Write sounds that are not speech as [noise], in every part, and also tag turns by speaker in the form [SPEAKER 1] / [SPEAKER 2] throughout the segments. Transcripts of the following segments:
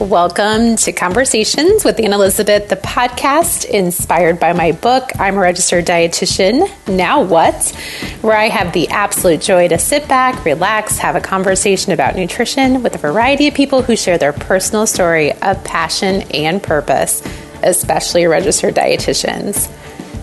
[SPEAKER 1] Welcome to Conversations with Anne Elizabeth, the podcast inspired by my book, I'm a Registered Dietitian, Now What? Where I have the absolute joy to sit back, relax, have a conversation about nutrition with a variety of people who share their personal story of passion and purpose, especially registered dietitians.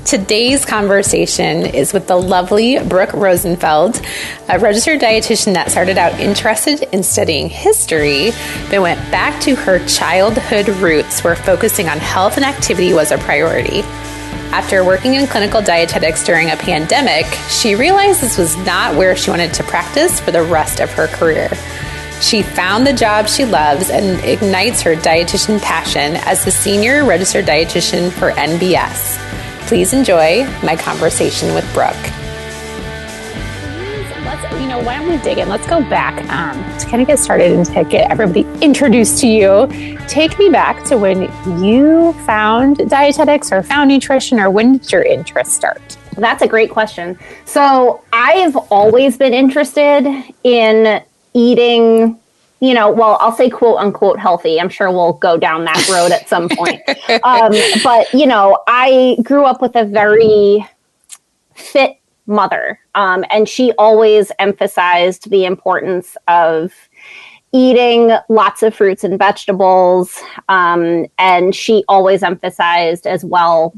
[SPEAKER 1] Today's conversation is with the lovely Brooke Rosenfeld, a registered dietitian that started out interested in studying history, but went back to her childhood roots where focusing on health and activity was a priority. After working in clinical dietetics during a pandemic, she realized this was not where she wanted to practice for the rest of her career. She found the job she loves and ignites her dietitian passion as the senior registered dietitian for NBS. Please enjoy my conversation with Brooke. Let's, you know, why don't we dig in? Let's go back um, to kind of get started and to get everybody introduced to you. Take me back to when you found dietetics or found nutrition, or when did your interest start?
[SPEAKER 2] That's a great question. So I've always been interested in eating you know, well, I'll say quote unquote healthy. I'm sure we'll go down that road at some point. [laughs] Um, but, you know, I grew up with a very fit mother, um, and she always emphasized the importance of eating lots of fruits and vegetables. Um, and she always emphasized as well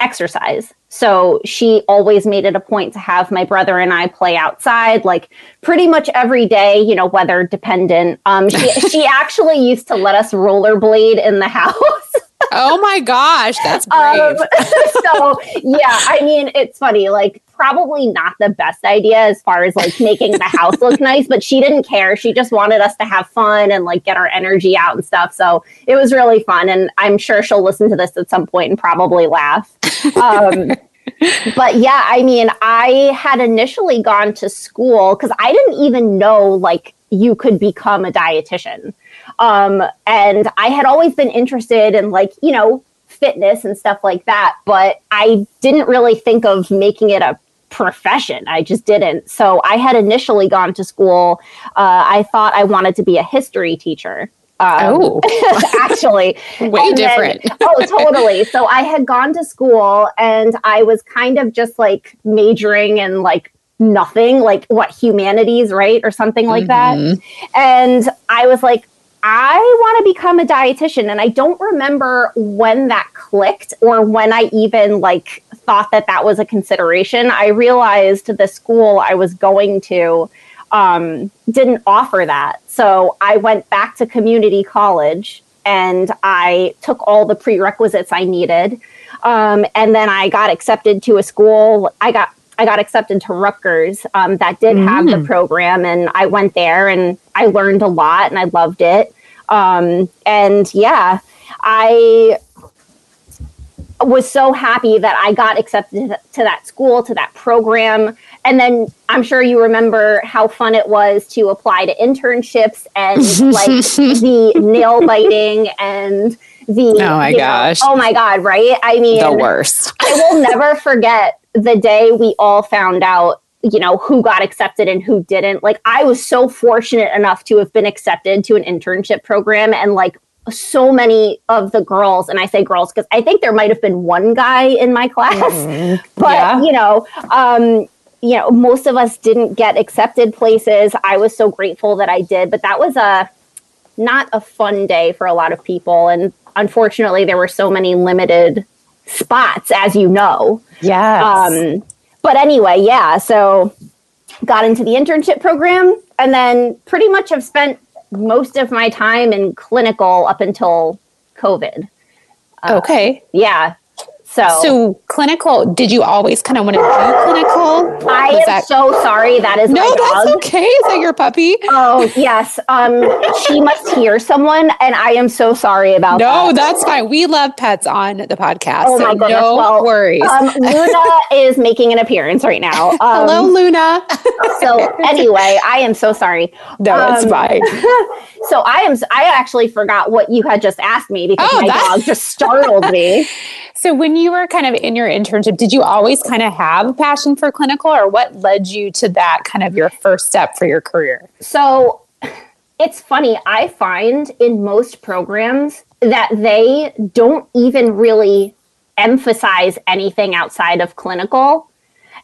[SPEAKER 2] exercise. So she always made it a point to have my brother and I play outside, like pretty much every day, you know, weather dependent. Um, she, [laughs] she actually used to let us rollerblade in the house. [laughs]
[SPEAKER 1] oh my gosh, that's um, brave. Um, [laughs]
[SPEAKER 2] so yeah, I mean, it's funny. Like probably not the best idea as far as like making the house look nice, but she didn't care. She just wanted us to have fun and like get our energy out and stuff. So it was really fun, and I'm sure she'll listen to this at some point and probably laugh. Um, [laughs] but yeah, I mean, I had initially gone to school because I didn't even know like you could become a dietitian. Um, and I had always been interested in like, you know, fitness and stuff like that, but I didn't really think of making it a profession. I just didn't. So I had initially gone to school. Uh, I thought I wanted to be a history teacher.
[SPEAKER 1] Um, oh, [laughs]
[SPEAKER 2] actually, [laughs]
[SPEAKER 1] way different.
[SPEAKER 2] Then, [laughs] oh, totally. So I had gone to school and I was kind of just like majoring in like nothing, like what humanities, right? Or something like mm-hmm. that. And I was like, I want to become a dietitian. And I don't remember when that clicked or when I even like thought that that was a consideration. I realized the school I was going to um, didn't offer that. So I went back to community college and I took all the prerequisites I needed. Um, and then I got accepted to a school. I got I got accepted to Rutgers um, that did mm. have the mm. program, and I went there and I learned a lot and I loved it. Um, and yeah, I was so happy that I got accepted to that school, to that program. And then I'm sure you remember how fun it was to apply to internships and [laughs] like the nail biting and the
[SPEAKER 1] Oh my gosh.
[SPEAKER 2] Know, oh my god, right? I mean
[SPEAKER 1] the worst.
[SPEAKER 2] I will never forget the day we all found out you know who got accepted and who didn't like i was so fortunate enough to have been accepted to an internship program and like so many of the girls, and I say girls because I think there might have been one guy in my class, mm, [laughs] but yeah. you know, um, you know, most of us didn't get accepted places. I was so grateful that I did, but that was a not a fun day for a lot of people, and unfortunately, there were so many limited spots, as you know.
[SPEAKER 1] Yeah. Um,
[SPEAKER 2] but anyway, yeah. So got into the internship program, and then pretty much have spent most of my time in clinical up until COVID.
[SPEAKER 1] Uh, okay.
[SPEAKER 2] Yeah. So,
[SPEAKER 1] so clinical. Did you always kind of want to do clinical?
[SPEAKER 2] I am that... so sorry. That is
[SPEAKER 1] no, that's okay. Is that your puppy?
[SPEAKER 2] Oh yes. Um, she must hear someone, and I am so sorry about
[SPEAKER 1] no,
[SPEAKER 2] that.
[SPEAKER 1] that's fine. We love pets on the podcast. Oh my goodness. No well, worries.
[SPEAKER 2] Um, Luna [laughs] is making an appearance right now. Um,
[SPEAKER 1] Hello, Luna.
[SPEAKER 2] so anyway, I am so sorry.
[SPEAKER 1] No, it's um, fine. [laughs]
[SPEAKER 2] so I am. I actually forgot what you had just asked me because oh, my dog just startled me. [laughs]
[SPEAKER 1] So, when you were kind of in your internship, did you always kind of have a passion for clinical, or what led you to that kind of your first step for your career?
[SPEAKER 2] So, it's funny. I find in most programs that they don't even really emphasize anything outside of clinical.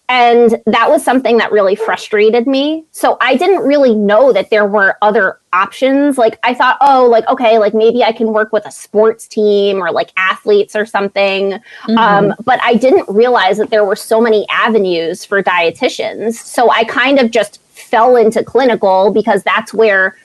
[SPEAKER 2] And that was something that really frustrated me. So I didn't really know that there were other options. Like I thought, oh, like, okay, like maybe I can work with a sports team or like athletes or something. Mm-hmm. Um, but I didn't realize that there were so many avenues for dietitians. So I kind of just fell into clinical because that's where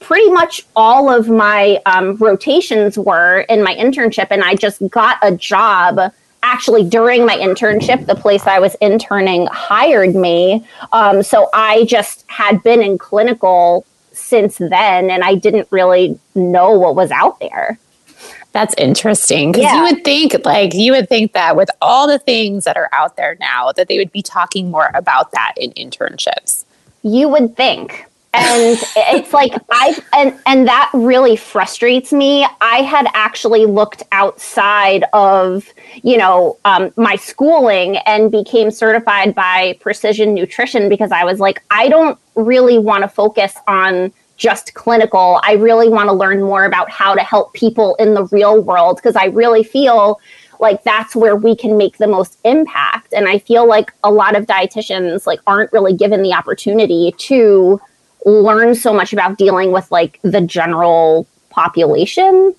[SPEAKER 2] pretty much all of my um, rotations were in my internship. And I just got a job actually during my internship, the place I was interning hired me. Um, so I just had been in clinical since then, and I didn't really know what was out there.
[SPEAKER 1] That's interesting because yeah. you would think, like, you would think that with all the things that are out there now, that they would be talking more about that in internships.
[SPEAKER 2] You would think, and it's like i and and that really frustrates me. I had actually looked outside of you know um, my schooling and became certified by precision nutrition because i was like i don't really want to focus on just clinical. I really want to learn more about how to help people in the real world because i really feel like that's where we can make the most impact. And i feel like a lot of dietitians like aren't really given the opportunity to learn so much about dealing with like the general population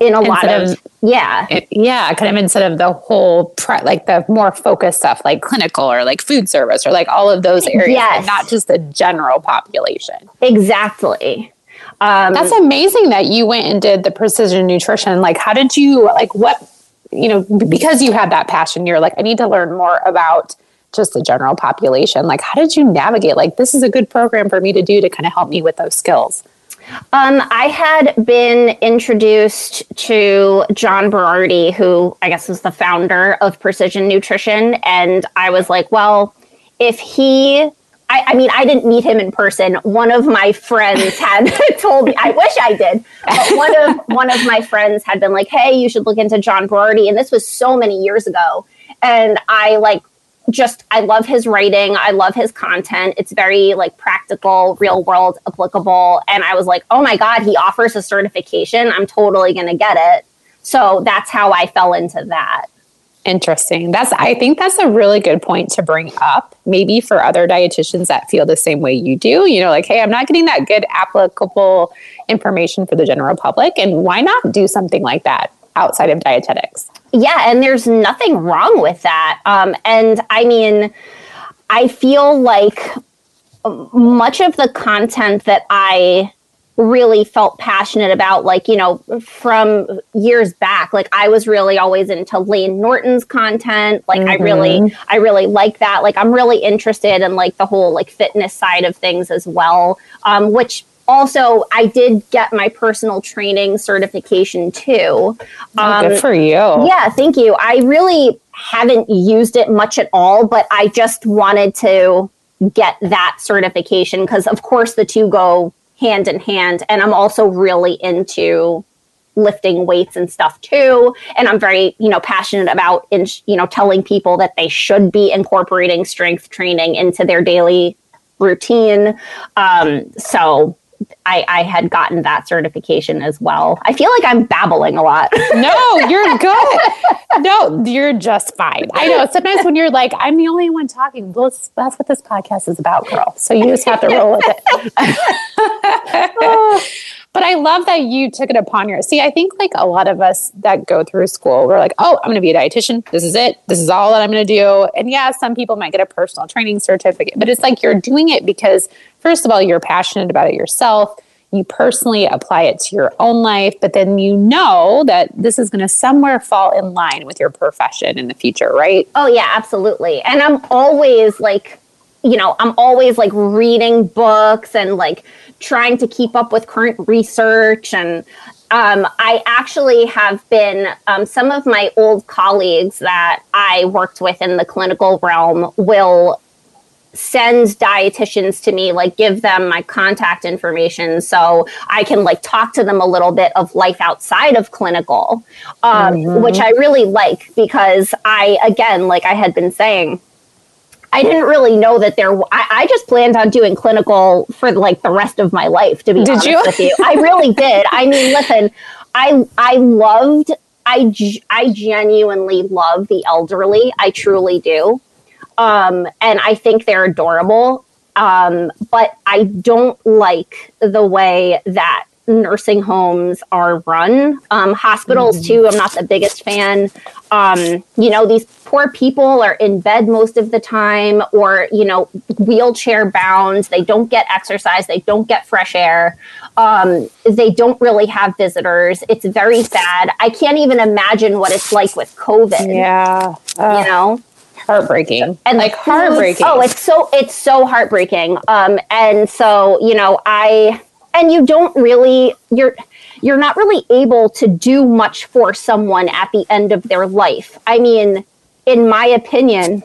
[SPEAKER 2] in a instead lot of, of yeah.
[SPEAKER 1] it, yeah kind of instead of the whole pre- like the more focused stuff like clinical or like food service or like all of those areas yes. not just the general population.
[SPEAKER 2] Exactly.
[SPEAKER 1] Um, that's amazing that you went and did the precision nutrition. Like how did you like what you know because you had that passion you're like i need to learn more about just the general population like how did you navigate like this is a good program for me to do to kind of help me with those skills
[SPEAKER 2] um, I had been introduced to John Berardi, who I guess is the founder of Precision Nutrition. And I was like, well, if he, I, I mean, I didn't meet him in person. One of my friends had [laughs] told me, I wish I did, but one of, one of my friends had been like, hey, you should look into John Berardi. And this was so many years ago. And I like just I love his writing. I love his content. It's very like practical, real world applicable. And I was like, oh my God, he offers a certification. I'm totally gonna get it. So that's how I fell into that.
[SPEAKER 1] Interesting. That's I think that's a really good point to bring up. Maybe for other dietitians that feel the same way you do. You know, like, hey, I'm not getting that good applicable information for the general public. And why not do something like that outside of dietetics?
[SPEAKER 2] Yeah, and there's nothing wrong with that. Um, and I mean, I feel like much of the content that I really felt passionate about like you know from years back like i was really always into Layne Norton's content like mm-hmm. i really mm-hmm. i really like that like i'm really interested in like the whole like fitness side of things as well um, which also i did get my personal training certification too.
[SPEAKER 1] Um, good for you.
[SPEAKER 2] Yeah thank you. I really haven't used it much at all but i just wanted to get that certification because of course the two go hand in hand and i'm also really into lifting weights and stuff too and i'm very you know passionate about in, you know telling people that they should be incorporating strength training into their daily routine. Um, so I, I had gotten that certification as well. I feel like I'm babbling a lot. [laughs]
[SPEAKER 1] no, you're good. No, you're just fine. I know. Sometimes when you're like, I'm the only one talking, well, that's what this podcast is about, girl. So you just have to roll with it. [laughs] [laughs] But I love that you took it upon yourself. See, I think like a lot of us that go through school, we're like, oh, I'm going to be a dietitian. This is it. This is all that I'm going to do. And yeah, some people might get a personal training certificate, but it's like you're doing it because, first of all, you're passionate about it yourself. You personally apply it to your own life, but then you know that this is going to somewhere fall in line with your profession in the future, right?
[SPEAKER 2] Oh, yeah, absolutely. And I'm always like, you know, I'm always like reading books and like trying to keep up with current research and um, I actually have been, um, some of my old colleagues that I worked with in the clinical realm will send dietitians to me, like give them my contact information so I can like talk to them a little bit of life outside of clinical, um, mm-hmm. which I really like because I, again, like I had been saying, I didn't really know that there. I, I, just planned on doing clinical for like the rest of my life. To be did honest you? with you, I really [laughs] did. I mean, listen, I I loved. I I genuinely love the elderly. I truly do, um, and I think they're adorable. Um, but I don't like the way that nursing homes are run. Um, hospitals, mm-hmm. too, I'm not the biggest fan. Um, you know, these poor people are in bed most of the time or, you know, wheelchair bound. They don't get exercise, they don't get fresh air. Um, they don't really have visitors. It's very sad. I can't even imagine what it's like with COVID.
[SPEAKER 1] Yeah.
[SPEAKER 2] Uh, you know?
[SPEAKER 1] heartbreaking and like heartbreaking
[SPEAKER 2] oh it's so it's so heartbreaking um and so you know i and you don't really you're you're not really able to do much for someone at the end of their life. I mean, in my opinion,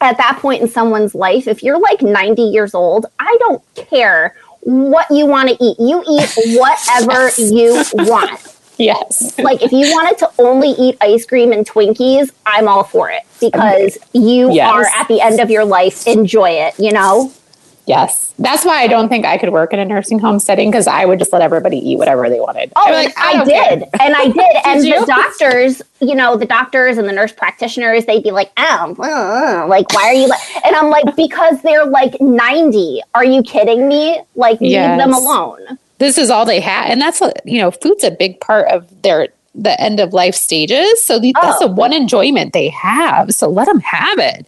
[SPEAKER 2] at that point in someone's life, if you're like 90 years old, I don't care what you want to eat. You eat [laughs] whatever you want.
[SPEAKER 1] Yes.
[SPEAKER 2] Like if you wanted to only eat ice cream and Twinkies, I'm all for it because you yes. are at the end of your life. Enjoy it, you know?
[SPEAKER 1] Yes. That's why I don't think I could work in a nursing home setting because I would just let everybody eat whatever they wanted.
[SPEAKER 2] Oh, like, I, I did. and I did. [laughs] did and you? the doctors, you know, the doctors and the nurse practitioners, they'd be like, oh, uh, like, why are you and I'm like, because they're like 90. Are you kidding me? Like, yes. leave them alone.
[SPEAKER 1] This is all they have. And that's, you know, food's a big part of their, the end of life stages. So the, oh. that's the one enjoyment they have. So let them have it.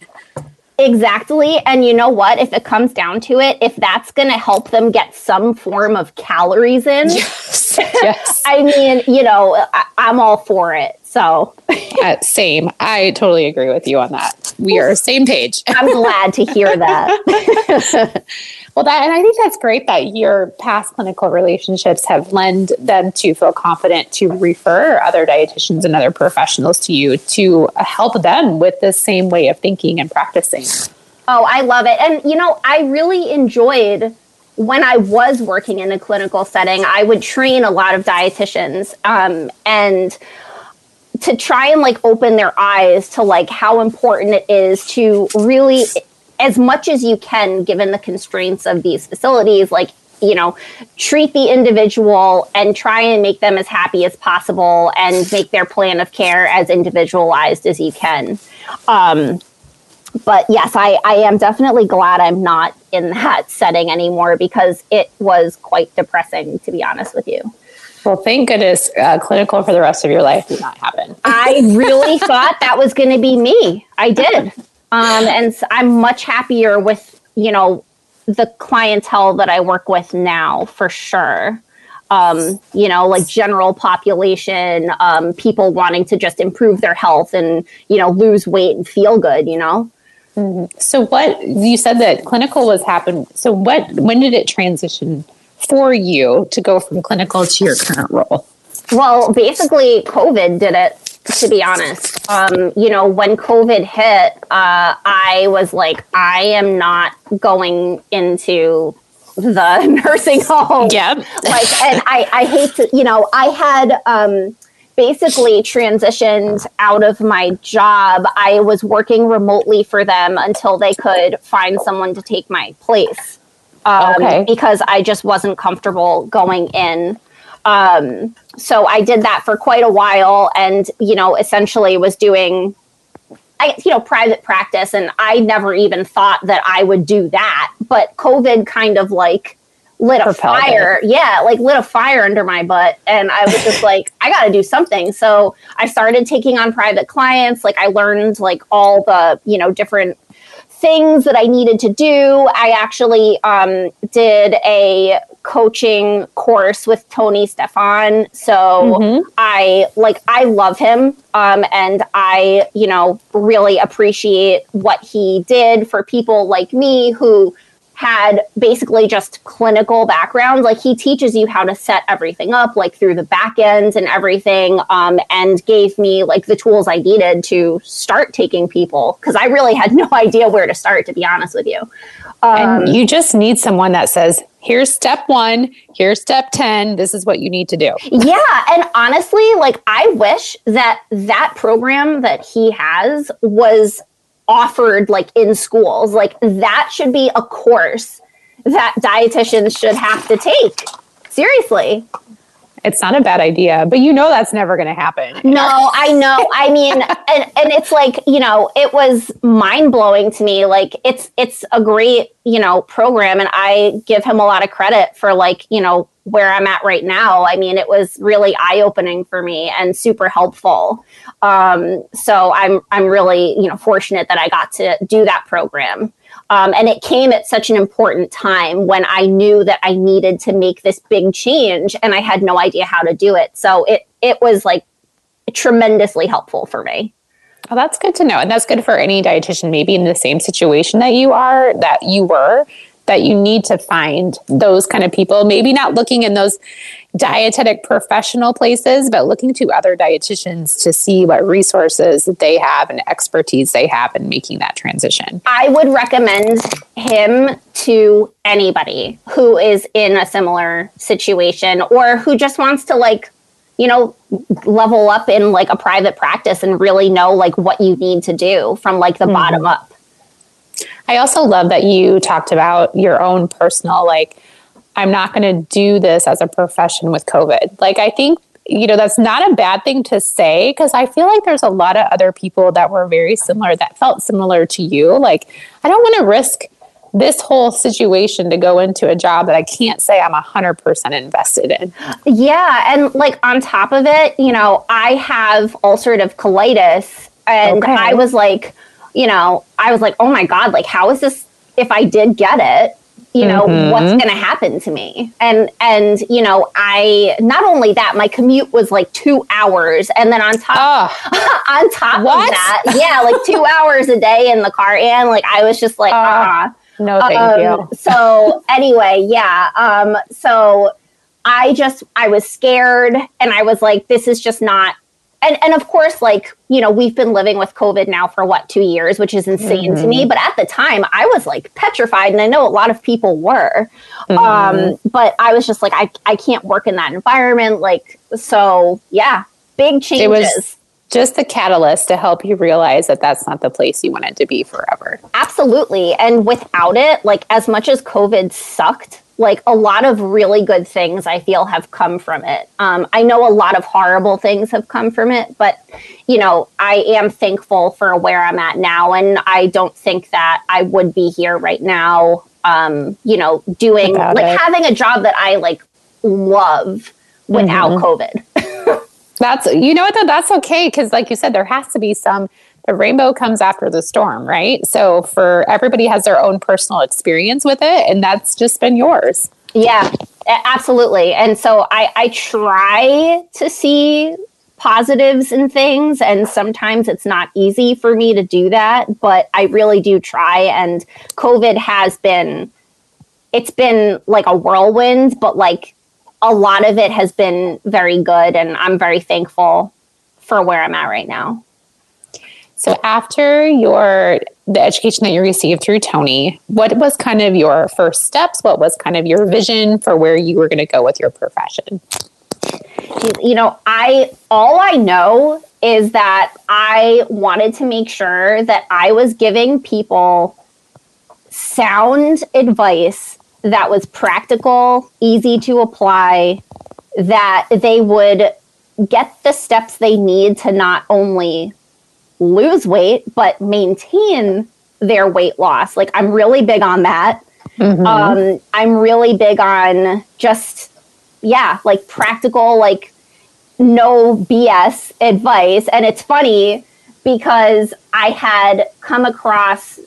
[SPEAKER 2] Exactly. And you know what? If it comes down to it, if that's going to help them get some form of calories in, yes. [laughs] yes. I mean, you know, I, am all for it. So,
[SPEAKER 1] uh, same. I totally agree with you on that. We are same page. [laughs]
[SPEAKER 2] I'm glad to hear that. [laughs]
[SPEAKER 1] Well, that, and I think that's great that your past clinical relationships have led them to feel confident to refer other dietitians and other professionals to you to help them with the same way of thinking and practicing.
[SPEAKER 2] Oh, I love it. And, you know, I really enjoyed when I was working in a clinical setting, I would train a lot of dietitians. Um, and to try and like open their eyes to like how important it is to really as much as you can, given the constraints of these facilities, like you know, treat the individual and try and make them as happy as possible and make their plan of care as individualized as you can. Um, but yes, I, I am definitely glad I'm not in that setting anymore because it was quite depressing, to be honest with you.
[SPEAKER 1] Well, thank goodness uh, clinical for the rest of your life did not happen.
[SPEAKER 2] I really [laughs] thought that was going to be me. I did. Um, and I'm much happier with, you know, the clientele that I work with now for sure. Um, you know, like general population, um, people wanting to just improve their health and, you know, lose weight and feel good, you know?
[SPEAKER 1] Mm-hmm. So what you said that clinical was happening. So what, when did it transition for you to go from clinical to your current role?
[SPEAKER 2] Well, basically COVID did it to be honest. Um, you know, when COVID hit, uh, I was like, I am not going into the [laughs] nursing home.
[SPEAKER 1] Yeah.
[SPEAKER 2] like, and I, I hate to, you know, I had um, basically transitioned out of my job. I was working remotely for them until they could find someone to take my place. Um, okay. Because I just wasn't comfortable going in. Um, so I did that for quite a while and, you know, essentially was doing, I, you know, private practice. And I never even thought that I would do that. But COVID kind of like lit a fire. It. Yeah, like lit a fire under my butt. And I was just like, [laughs] I got to do something. So I started taking on private clients. Like I learned like all the, you know, different things that I needed to do. I actually um, did a coaching course with Tony Stefan. So mm-hmm. I like I love him um, and I, you know, really appreciate what he did for people like me who had basically just clinical backgrounds. Like he teaches you how to set everything up, like through the back end and everything, um, and gave me like the tools I needed to start taking people because I really had [laughs] no idea where to start, to be honest with you.
[SPEAKER 1] Um, and you just need someone that says, here's step one, here's step 10, this is what you need to do. [laughs]
[SPEAKER 2] Yeah. And honestly, like I wish that that program that he has was offered like in schools. Like that should be a course that dietitians should have to take. Seriously.
[SPEAKER 1] It's not a bad idea, but you know that's never going to happen.
[SPEAKER 2] No, I know. I mean, and and it's like you know, it was mind blowing to me. Like it's it's a great you know program, and I give him a lot of credit for like you know where I'm at right now. I mean, it was really eye opening for me and super helpful. Um, so I'm I'm really you know fortunate that I got to do that program. Um, and it came at such an important time when I knew that I needed to make this big change and I had no idea how to do it. So it it was like tremendously helpful for me.
[SPEAKER 1] Oh, that's good to know. And that's good for any dietitian, maybe in the same situation that you are, that you were, that you need to find those kind of people. Maybe not looking in those dietetic professional places, but looking to other dietitians to see what resources they have and expertise they have in making that transition.
[SPEAKER 2] I would recommend him to anybody who is in a similar situation or who just wants to like you know level up in like a private practice and really know like what you need to do from like the mm-hmm. bottom up
[SPEAKER 1] I also love that you talked about your own personal, like, I'm not going to do this as a profession with COVID. Like, I think, you know, that's not a bad thing to say because I feel like there's a lot of other people that were very similar that felt similar to you. Like, I don't want to risk this whole situation to go into a job that I can't say I'm 100% invested in.
[SPEAKER 2] Yeah. And like on top of it, you know, I have ulcerative colitis and okay. I was like, you know, I was like, oh my God, like, how is this? If I did get it, you know, mm-hmm. what's going to happen to me? And, and, you know, I, not only that, my commute was like two hours. And then on top, oh. [laughs] on top what? of that, yeah, like two [laughs] hours a day in the car. And like, I was just like, ah.
[SPEAKER 1] Uh, no, thank um,
[SPEAKER 2] you. so anyway, yeah. Um, so I just, I was scared and I was like, this is just not and and of course like you know we've been living with covid now for what two years which is insane mm-hmm. to me mm-hmm. but at the time i was like petrified and i know a lot of people were mm-hmm. um, but i was just like I, I can't work in that environment like so yeah big changes it was
[SPEAKER 1] just the catalyst to help you realize that that's not the place you wanted to be forever
[SPEAKER 2] absolutely and without it like as much as covid sucked like a lot of really good things I feel have come from it. Um, I know a lot of horrible things have come from it, but you know, I am thankful for where I'm at now. And I don't think that I would be here right now, um, you know, doing like it. having a job that I like love without mm-hmm. COVID. [laughs]
[SPEAKER 1] that's, you know what, though, that's okay. Cause like you said, there has to be some the rainbow comes after the storm, right? So for everybody has their own personal experience with it, and that's just been yours.
[SPEAKER 2] Yeah, absolutely. And so I, I try to see positives in things, and sometimes it's not easy for me to do that, but I really do try. And COVID has been, it's been like a whirlwind, but like a lot of it has been very good, and I'm very thankful for where I'm at right now.
[SPEAKER 1] So after your the education that you received through Tony, what was kind of your first steps? What was kind of your vision for where you were going to go with your profession?
[SPEAKER 2] You know, I all I know is that I wanted to make sure that I was giving people sound advice that was practical, easy to apply, that they would get the steps they need to not only lose weight, but maintain their weight loss. Like, I'm really big on that. Mm-hmm. Um, I'm really big on just, yeah, like practical, like no BS advice. And it's funny because I had come across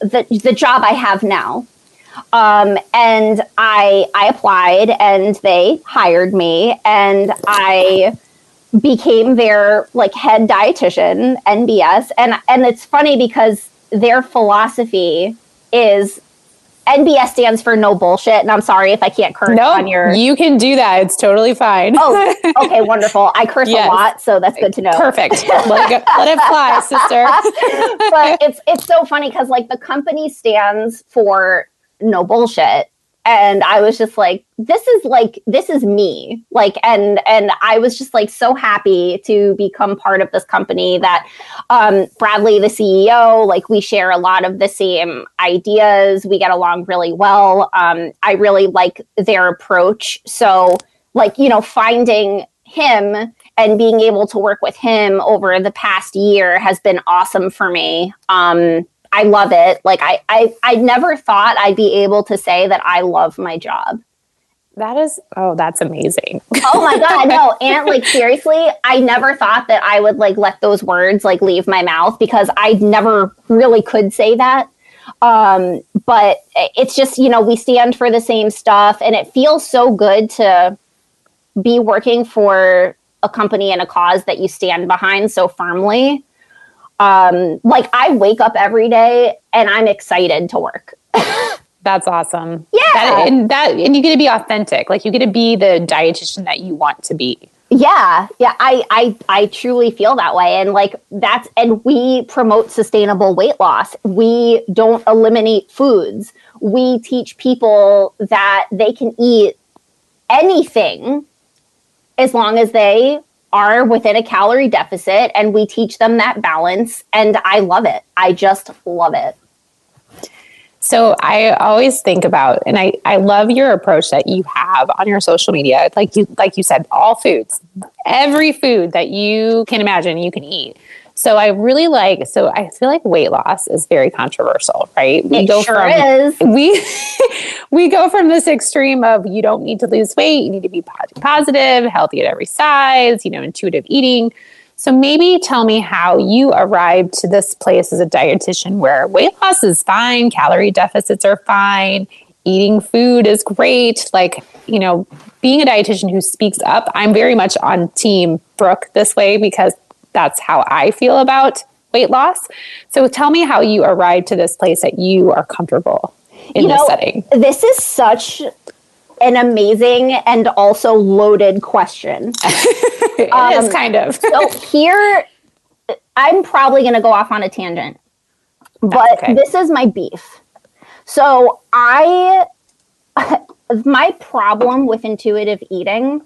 [SPEAKER 2] the, the job I have now. Um, and I I applied and they hired me and I became their like head dietitian NBS and and it's funny because their philosophy is NBS stands for no bullshit and I'm sorry if I can't curse nope, on your No,
[SPEAKER 1] You can do that. It's totally fine.
[SPEAKER 2] oh, [laughs] okay, wonderful. I curse yes. a lot, so that's good to know.
[SPEAKER 1] Perfect. [laughs] Let it, go, let it fly, sister. [laughs]
[SPEAKER 2] but it's it's so funny cuz like the company stands for no bullshit and I was just like, this is like this is me. Like and and I was just like so happy to become part of this company that um Bradley, the CEO, like we share a lot of the same ideas. We get along really well. Um, I really like their approach. So like, you know, finding him and being able to work with him over the past year has been awesome for me. Um, I love it. Like I, I, I never thought I'd be able to say that I love my job.
[SPEAKER 1] That is, oh, that's amazing.
[SPEAKER 2] oh my God. No. [laughs] And like, seriously, I never thought that I would like let those words like leave my mouth because I never really could say that. Um, but it's just, you know, we stand for the same stuff and it feels so good to be working for a company and a cause that you stand behind so firmly um like i wake up every day and i'm excited to work. [laughs]
[SPEAKER 1] That's awesome.
[SPEAKER 2] Yeah.
[SPEAKER 1] That, and that and you get to be authentic. Like you get to be the dietitian that you want to be.
[SPEAKER 2] Yeah. Yeah. I, I i truly feel that way. And like that's and we promote sustainable weight loss. We don't eliminate foods. We teach people that they can eat anything as long as they are within a calorie deficit and we teach them that balance and I love it. I just love it.
[SPEAKER 1] So I always think about and I, I love your approach that you have on your social media. Like you like you said, all foods. Every food that you can imagine you can eat. So I really like. So I feel like weight loss is very controversial, right?
[SPEAKER 2] We it go sure from is.
[SPEAKER 1] we [laughs] we go from this extreme of you don't need to lose weight, you need to be positive, healthy at every size, you know, intuitive eating. So maybe tell me how you arrived to this place as a dietitian where weight loss is fine, calorie deficits are fine, eating food is great. Like, you know, being a dietitian who speaks up, I'm very much on team Brooke this way because that's how I feel about weight loss. So tell me how you arrived to this place that you are comfortable in you this know, setting.
[SPEAKER 2] This is such an amazing and also loaded question. [laughs]
[SPEAKER 1] it um, is kind of.
[SPEAKER 2] so here, I'm probably going to go off on a tangent, but okay. this is my beef. So I, [laughs] my problem with intuitive eating,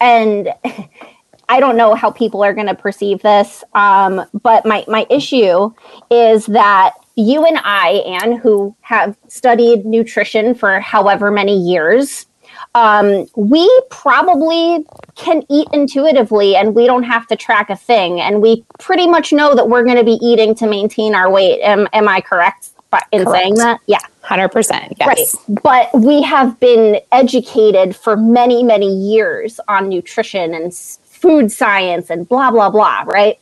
[SPEAKER 2] and [laughs] I don't know how people are going to perceive this, um, but my my issue is that you and I, Anne, who have studied nutrition for however many years, um, we probably can eat intuitively and we don't have to track a thing. And we pretty much know that we're going to be eating to maintain our weight. Am, am I correct in correct. saying that?
[SPEAKER 1] Yeah. 100%. Yes.
[SPEAKER 2] Right. But we have been educated for many, many years on nutrition and food science and blah, blah, blah, right?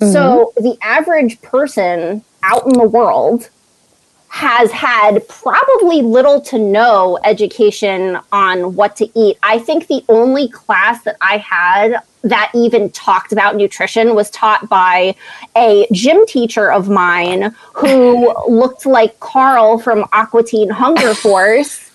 [SPEAKER 2] Mm-hmm. So the average person out in the world has had probably little to no education on what to eat. I think the only class that I had that even talked about nutrition was taught by a gym teacher of mine who [laughs] looked like Carl from Aqua Teen Hunger Force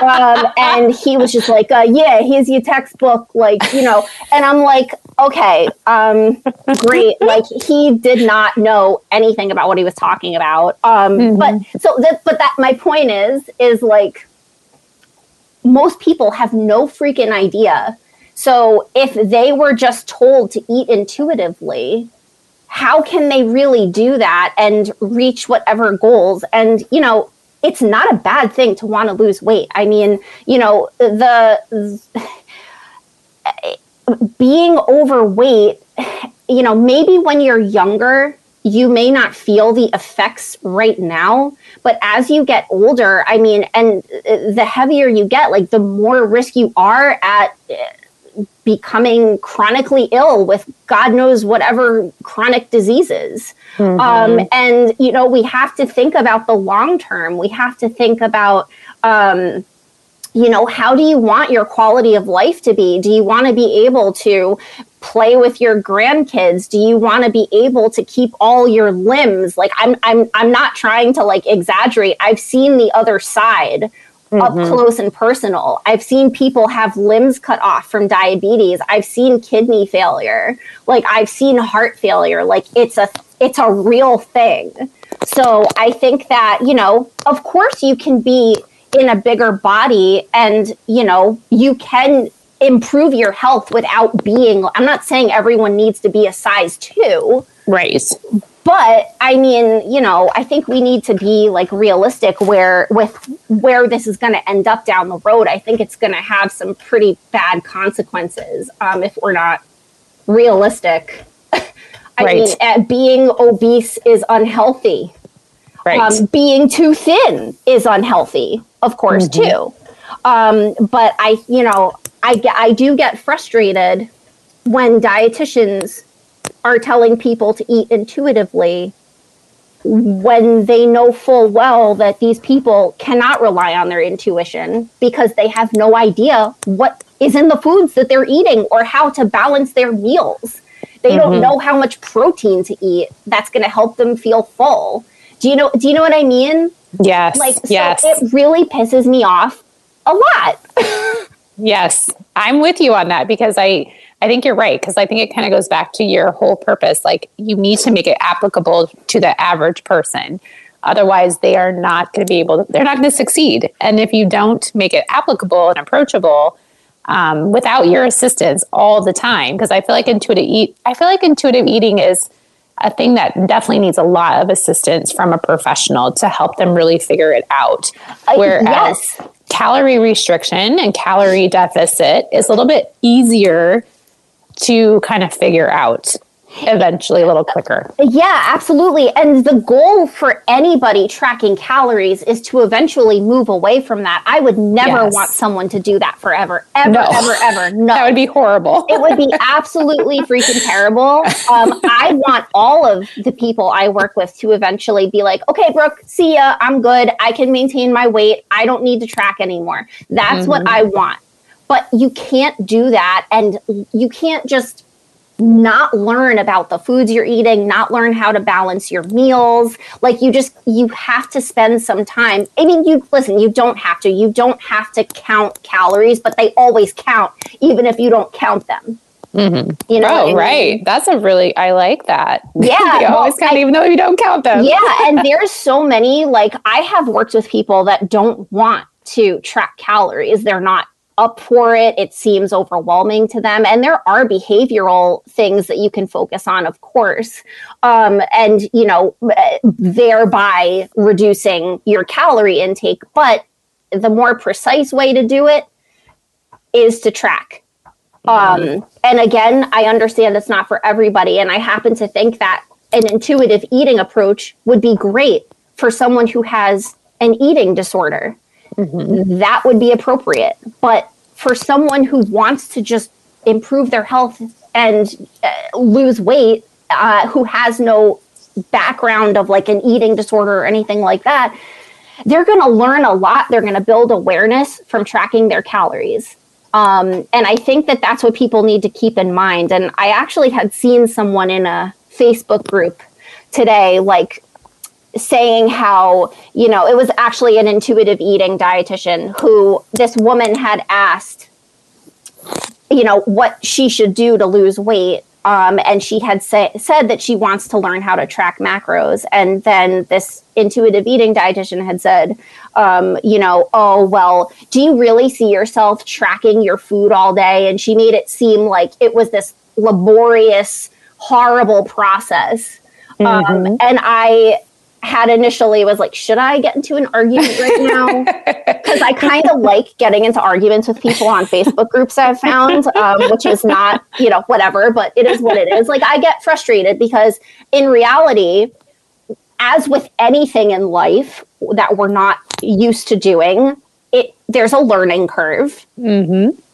[SPEAKER 2] um, and he was just like, uh, "Yeah, here's your textbook," like you know. And I'm like, "Okay, um, great." Like he did not know anything about what he was talking about. Um, mm-hmm. But so that, but that my point is, is like most people have no freaking idea. So if they were just told to eat intuitively, how can they really do that and reach whatever goals? And you know, it's not a bad thing to want to lose weight. I mean, you know, the being overweight, you know, maybe when you're younger, you may not feel the effects right now, but as you get older, I mean, and the heavier you get, like the more risk you are at becoming chronically ill with God knows whatever chronic diseases. Mm-hmm. Um, and, you know, we have to think about the long term. We have to think about, um, you know, how do you want your quality of life to be? Do you want to be able to play with your grandkids? Do you want to be able to keep all your limbs? Like I'm I'm I'm not trying to like exaggerate. I've seen the other side mm-hmm. up close and personal. I've seen people have limbs cut off from diabetes. I've seen kidney failure. Like I've seen heart failure. Like it's a it's a real thing. So I think that, you know, of course you can be in a bigger body and you know you can improve your health without being i'm not saying everyone needs to be a size 2
[SPEAKER 1] right
[SPEAKER 2] but i mean you know i think we need to be like realistic where with where this is going to end up down the road i think it's going to have some pretty bad consequences um, if we're not realistic [laughs] i
[SPEAKER 1] Right.
[SPEAKER 2] mean uh, being obese is unhealthy
[SPEAKER 1] right
[SPEAKER 2] um, being too thin is unhealthy, of course,
[SPEAKER 1] Mm-hmm.
[SPEAKER 2] too. Um, but I, you know, I, I do get frustrated when dietitians are telling people to eat intuitively when they know full well that these people cannot rely on their intuition because they have no idea what is in the foods that they're eating or how to balance their meals. They don't mm-hmm. know how much protein to eat that's going to help them feel full. Do you know do you know what I mean?
[SPEAKER 1] yes
[SPEAKER 2] Like so
[SPEAKER 1] yes
[SPEAKER 2] it really pisses me off a lot. [laughs]
[SPEAKER 1] Yes, I'm with you on that because I I think you're right because I think it kind of goes back to your whole purpose. Like you need to make it applicable to the average person. Otherwise, they are not going to be able to, they're not going to succeed. And if you don't make it applicable and approachable um, without your assistance all the time, because I feel like intuitive eat, I feel like intuitive eating is a thing that definitely needs a lot of assistance from a professional to help them really figure it out. Whereas
[SPEAKER 2] yes.
[SPEAKER 1] calorie restriction and calorie deficit is a little bit easier to kind of figure out eventually a little quicker.
[SPEAKER 2] Yeah, absolutely. And the goal for anybody tracking calories is to eventually move away from that. I would never
[SPEAKER 1] Yes.
[SPEAKER 2] want someone to do that forever. Ever,
[SPEAKER 1] No.
[SPEAKER 2] ever, ever. [laughs] No.
[SPEAKER 1] That would be horrible. [laughs]
[SPEAKER 2] it would be absolutely freaking terrible. Um, I want all of the people I work with to eventually be like, okay, Brooke, see ya. I'm good. I can maintain my weight. I don't need to track anymore. That's what I want. But you can't do that. And you can't just not learn about the foods you're eating, not learn how to balance your meals. Like you just you have to spend some time. I mean, you listen, you don't have to. You don't have to count calories, but they always count even if you don't count them. Mm-hmm. You know, oh, I
[SPEAKER 1] Oh,
[SPEAKER 2] mean?
[SPEAKER 1] right. That's a really, I like that. [laughs]
[SPEAKER 2] Yeah,
[SPEAKER 1] you always
[SPEAKER 2] well,
[SPEAKER 1] count,
[SPEAKER 2] I-
[SPEAKER 1] even though you don't count them.
[SPEAKER 2] yeah, [laughs] and there's so many like I have worked with people that don't want to track calories. They're not up for it. It seems overwhelming to them. And there are behavioral things that you can focus on, of course. Um, and, you know, thereby reducing your calorie intake. But the more precise way to do it is to track. Um, and again, I understand it's not for everybody. And I happen to think that an intuitive eating approach would be great for someone who has an eating disorder. That would be appropriate. But for someone who wants to just improve their health and uh, lose weight, uh, who has no background of like an eating disorder or anything like that, they're going to learn a lot. They're going to build awareness from tracking their calories. Um, and I think that that's what people need to keep in mind. And I actually had seen someone in a Facebook group today, like saying how, you know, it was actually an intuitive eating dietitian who this woman had asked, you know, what she should do to lose weight. Um, and she had say, said that she wants to learn how to track macros. And then this intuitive eating dietitian had said, um, you know, oh, well, do you really see yourself tracking your food all day? And she made it seem like it was this laborious, horrible process. Um, and I had initially was like, should I get into an argument right now? [laughs] Because I kind of like getting into arguments with people on Facebook groups I've found, um, which is not, you know, whatever, but it is what it is. Like, I get frustrated because in reality, as with anything in life that we're not used to doing, it there's a learning curve.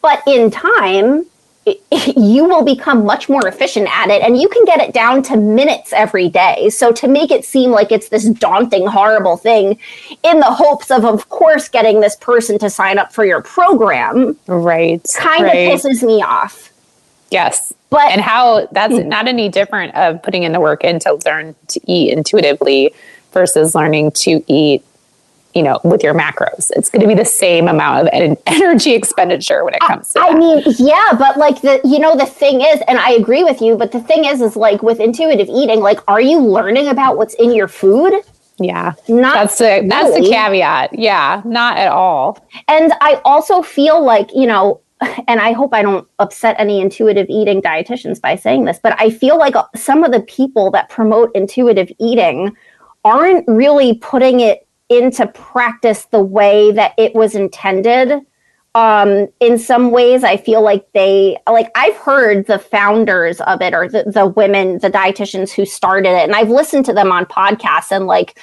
[SPEAKER 2] But in time, [laughs] you will become much more efficient at it and you can get it down to minutes every day. So to make it seem like it's this daunting, horrible thing in the hopes of, of course, getting this person to sign up for your program
[SPEAKER 1] Right.
[SPEAKER 2] kind
[SPEAKER 1] right.
[SPEAKER 2] of pisses me off.
[SPEAKER 1] Yes.
[SPEAKER 2] But
[SPEAKER 1] and how that's mm. not any different of putting in the work in to learn to eat intuitively versus learning to eat you know with your macros it's going to be the same amount of [laughs] energy expenditure when it comes to
[SPEAKER 2] I
[SPEAKER 1] that.
[SPEAKER 2] mean, yeah, but like the you know the thing is, and I agree with you, but the thing is, is like with intuitive eating, like, are you learning about what's in your food?
[SPEAKER 1] Yeah.
[SPEAKER 2] Not
[SPEAKER 1] that's the that's the caveat. Yeah, not at all.
[SPEAKER 2] And I also feel like, you know, [sighs] and I hope I don't upset any intuitive eating dietitians by saying this, but I feel like uh, some of the people that promote intuitive eating aren't really putting it into practice the way that it was intended. Um, in some ways, I feel like they like I've heard the founders of it or the, the women, the dietitians who started it, and I've listened to them on podcasts and like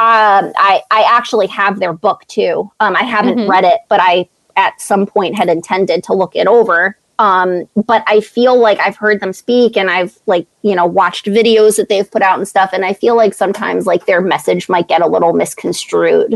[SPEAKER 2] um, I I actually have their book too. Um, I haven't
[SPEAKER 1] Mhm.
[SPEAKER 2] read it, but I at some point had intended to look it over. Um, but I feel like I've heard them speak and I've like, you know, watched videos that they've put out and stuff. And I feel like sometimes like their message might get a little misconstrued.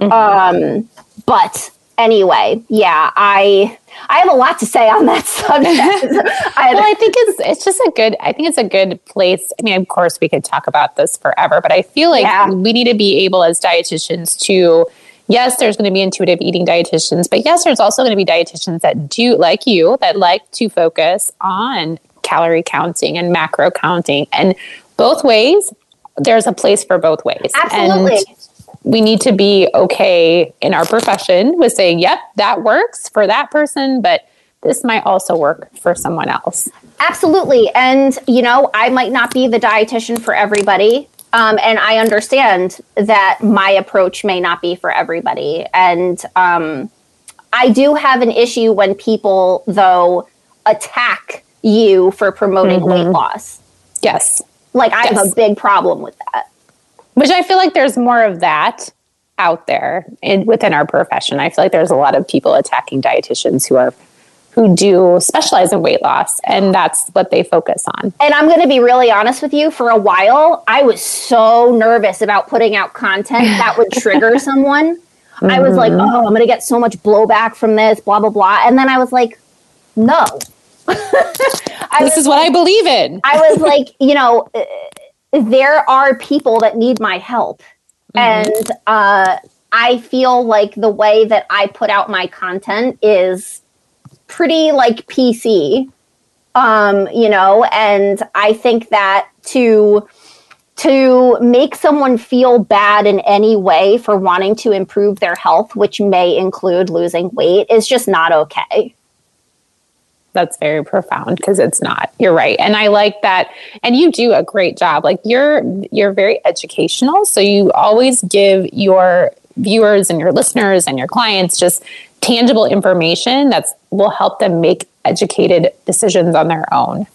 [SPEAKER 2] Um, but anyway, yeah, I I have a lot to say on that [laughs] subject. [laughs] I,
[SPEAKER 1] well, I think it's it's just a good. I think it's a good place. I mean, of course, we could talk about this forever, but I feel like
[SPEAKER 2] Yeah.
[SPEAKER 1] we need to be able as dietitians to. Yes, there's going to be intuitive eating dietitians, but yes, there's also going to be dietitians that do, like you, that like to focus on calorie counting and macro counting. And both ways, there's a place for both ways.
[SPEAKER 2] Absolutely.
[SPEAKER 1] And we need to be okay in our profession with saying, yep, that works for that person, but this might also work for someone else.
[SPEAKER 2] Absolutely. And, you know, I might not be the dietitian for everybody. Um, and I understand that my approach may not be for everybody. And um, I do have an issue when people, though, attack you for promoting weight loss.
[SPEAKER 1] Yes.
[SPEAKER 2] Like, I have a big problem with that.
[SPEAKER 1] Which I feel like there's more of that out there in, within our profession. I feel like there's a lot of people attacking dietitians who are who do specialize in weight loss and that's what they focus on.
[SPEAKER 2] And I'm going to be really honest with you. For a while, I was so nervous about putting out content that would trigger [laughs] someone. I was like, oh, I'm going to get so much blowback from this, blah, blah, blah. And then I was like, no. [laughs]
[SPEAKER 1] This is what I believe in.
[SPEAKER 2] I was [laughs] like, you know, uh, there are people that need my help. And uh, I feel like the way that I put out my content is pretty like PC, um, you know, and I think that to to make someone feel bad in any way for wanting to improve their health, which may include losing weight, is just not okay.
[SPEAKER 1] That's very profound because it's not. You're right. And I like that and you do a great job. Like you're you're very educational, so you always give your viewers and your listeners and your clients just tangible information that's will help them make educated decisions on their own.